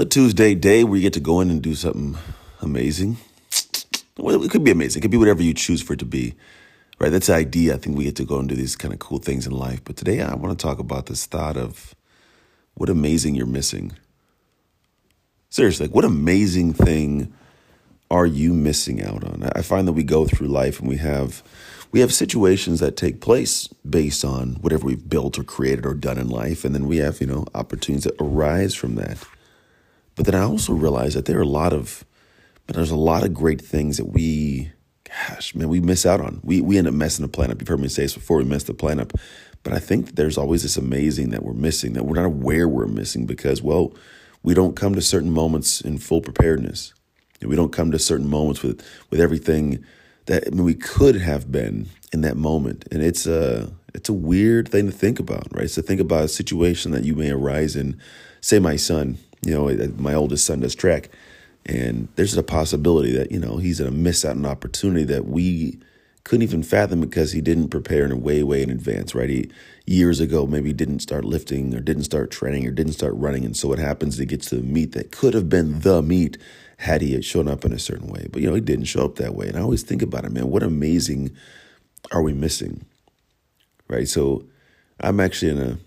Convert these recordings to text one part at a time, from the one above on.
The Tuesday day where you get to go in and do something amazing. Well, it could be amazing. It could be whatever you choose for it to be. Right? That's the idea. I think we get to go and do these kind of cool things in life. But today I want to talk about this thought of what amazing you're missing. Seriously, like what amazing thing are you missing out on? I find that we go through life and we have we have situations that take place based on whatever we've built or created or done in life, and then we have you know opportunities that arise from that. But then I also realize that there are a lot of, but there's a lot of great things that we, gosh, man, we miss out on. We we end up messing the planet. You've heard me say this before. We mess the planet up, but I think there's always this amazing that we're missing that we're not aware we're missing because well, we don't come to certain moments in full preparedness. We don't come to certain moments with with everything that I mean, we could have been in that moment, and it's a it's a weird thing to think about, right? So think about a situation that you may arise in. Say, my son, you know, my oldest son does track, and there's a possibility that you know he's going to miss out on an opportunity that we couldn't even fathom because he didn't prepare in a way way in advance, right? He years ago maybe didn't start lifting or didn't start training or didn't start running, and so what happens? He gets to the meet that could have been the meet had he had shown up in a certain way. But you know, he didn't show up that way. And I always think about it, man, what amazing are we missing? Right? So I'm actually in a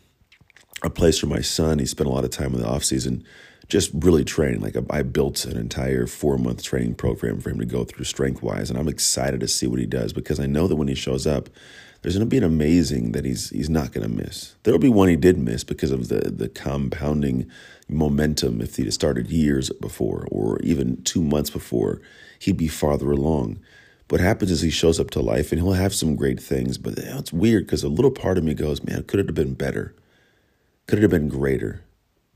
a place for my son. He spent a lot of time in the off season just really training. Like I built an entire four month training program for him to go through strength wise, and I'm excited to see what he does because I know that when he shows up, there's going to be an amazing that he's he's not going to miss. There'll be one he did miss because of the the compounding momentum. If he'd started years before or even two months before, he'd be farther along. What happens is he shows up to life and he'll have some great things, but it's weird because a little part of me goes, man, could it have been better? Could it have been greater?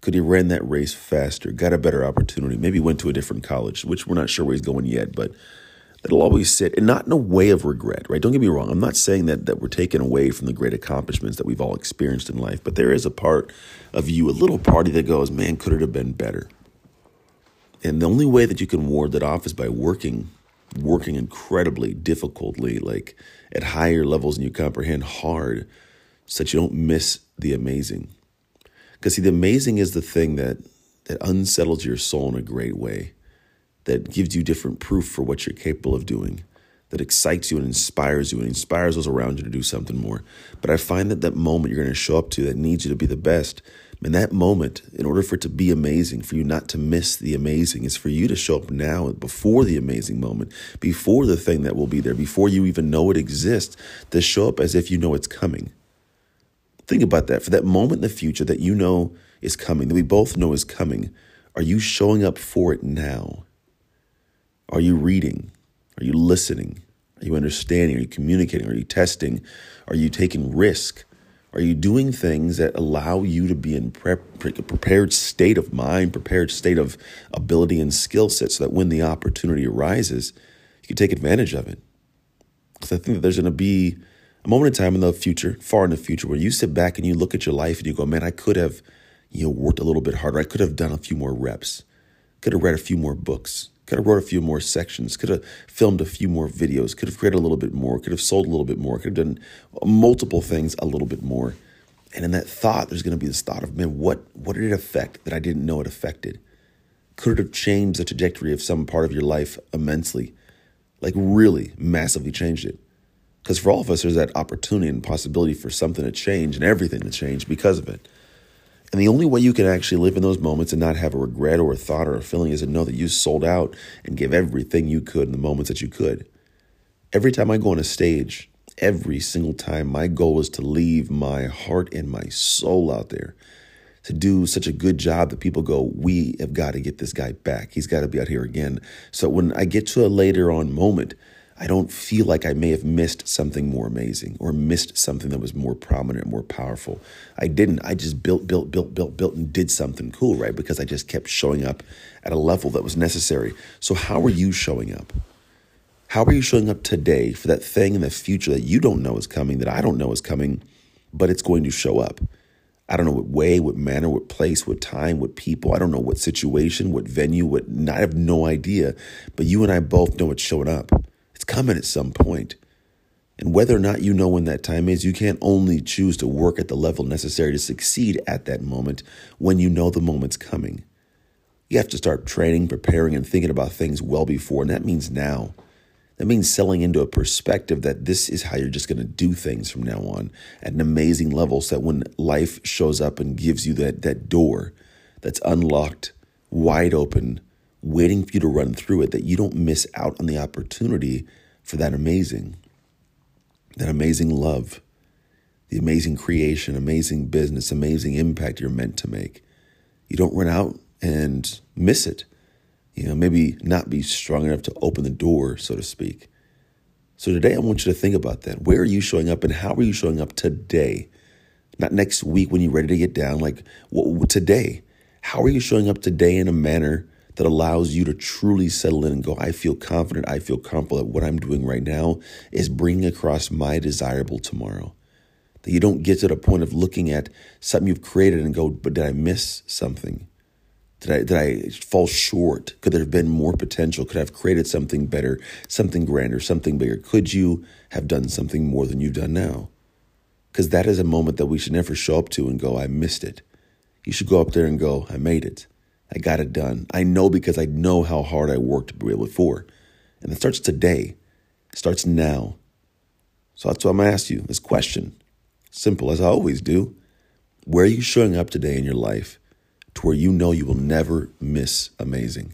Could he ran that race faster, got a better opportunity, maybe went to a different college, which we're not sure where he's going yet, but it'll always sit and not in a way of regret, right? Don't get me wrong. I'm not saying that that we're taken away from the great accomplishments that we've all experienced in life, but there is a part of you, a little party that goes, man, could it have been better? And the only way that you can ward that off is by working, working incredibly difficultly, like at higher levels and you comprehend hard so that you don't miss the amazing. Because see, the amazing is the thing that that unsettles your soul in a great way that gives you different proof for what you're capable of doing, that excites you and inspires you and inspires those around you to do something more. But I find that that moment you're going to show up to that needs you to be the best. And that moment, in order for it to be amazing, for you not to miss the amazing, is for you to show up now before the amazing moment, before the thing that will be there, before you even know it exists, to show up as if you know it's coming. Think about that. For that moment in the future that you know is coming, that we both know is coming, are you showing up for it now? Are you reading? Are you listening? Are you understanding? Are you communicating? Are you testing? Are you taking risk? Are you doing things that allow you to be in prep, prepared state of mind, prepared state of ability and skill set so that when the opportunity arises, you can take advantage of it? Because I think that there's going to be a moment in time in the future, far in the future, where you sit back and you look at your life and you go, man, I could have, you know, worked a little bit harder. I could have done a few more reps. Could have read a few more books. Could have wrote a few more sections, could have filmed a few more videos, could have created a little bit more, could have sold a little bit more, could have done uh, multiple things a little bit more. And in that thought, there's going to be this thought of, man, what, what did it affect that I didn't know it affected? Could it have changed the trajectory of some part of your life immensely? Like, really massively changed it? Because for all of us, there's that opportunity and possibility for something to change and everything to change because of it. And the only way you can actually live in those moments and not have a regret or a thought or a feeling is to know that you sold out and gave everything you could in the moments that you could. Every time I go on a stage, every single time, my goal is to leave my heart and my soul out there, to do such a good job that people go, We have got to get this guy back. He's got to be out here again. So when I get to a later on moment, I don't feel like I may have missed something more amazing or missed something that was more prominent, more powerful. I didn't. I just built, built, built, built, built, and did something cool, right? Because I just kept showing up at a level that was necessary. So, how are you showing up? How are you showing up today for that thing in the future that you don't know is coming, that I don't know is coming, but it's going to show up? I don't know what way, what manner, what place, what time, what people. I don't know what situation, what venue, what. I have no idea. But you and I both know it's showing up. Coming at some point. And whether or not you know when that time is, you can't only choose to work at the level necessary to succeed at that moment when you know the moment's coming. You have to start training, preparing, and thinking about things well before, and that means now. That means selling into a perspective that this is how you're just going to do things from now on at an amazing level so that when life shows up and gives you that, that door that's unlocked, wide open, waiting for you to run through it, that you don't miss out on the opportunity for that amazing, that amazing love, the amazing creation, amazing business, amazing impact you're meant to make. You don't run out and miss it you know, maybe not be strong enough to open the door, so to speak. So today, I want you to think about that. Where are you showing up and how are you showing up today? Not next week when you're ready to get down, like what, today. How are you showing up today in a manner that allows you to truly settle in and go, I feel confident, I feel comfortable that what I'm doing right now is bringing across my desirable tomorrow? That you don't get to the point of looking at something you've created and go, but did I miss something? Did I, did I fall short? Could there have been more potential? Could I have created something better, something grander, something bigger? Could you have done something more than you've done now? Because that is a moment that we should never show up to and go, I missed it. You should go up there and go, I made it. I got it done. I know because I know how hard I worked to be able before. And it starts today. It starts now. So that's what I'm to ask you this question. Simple as I always do. Where are you showing up today in your life? to where you know you will never miss amazing.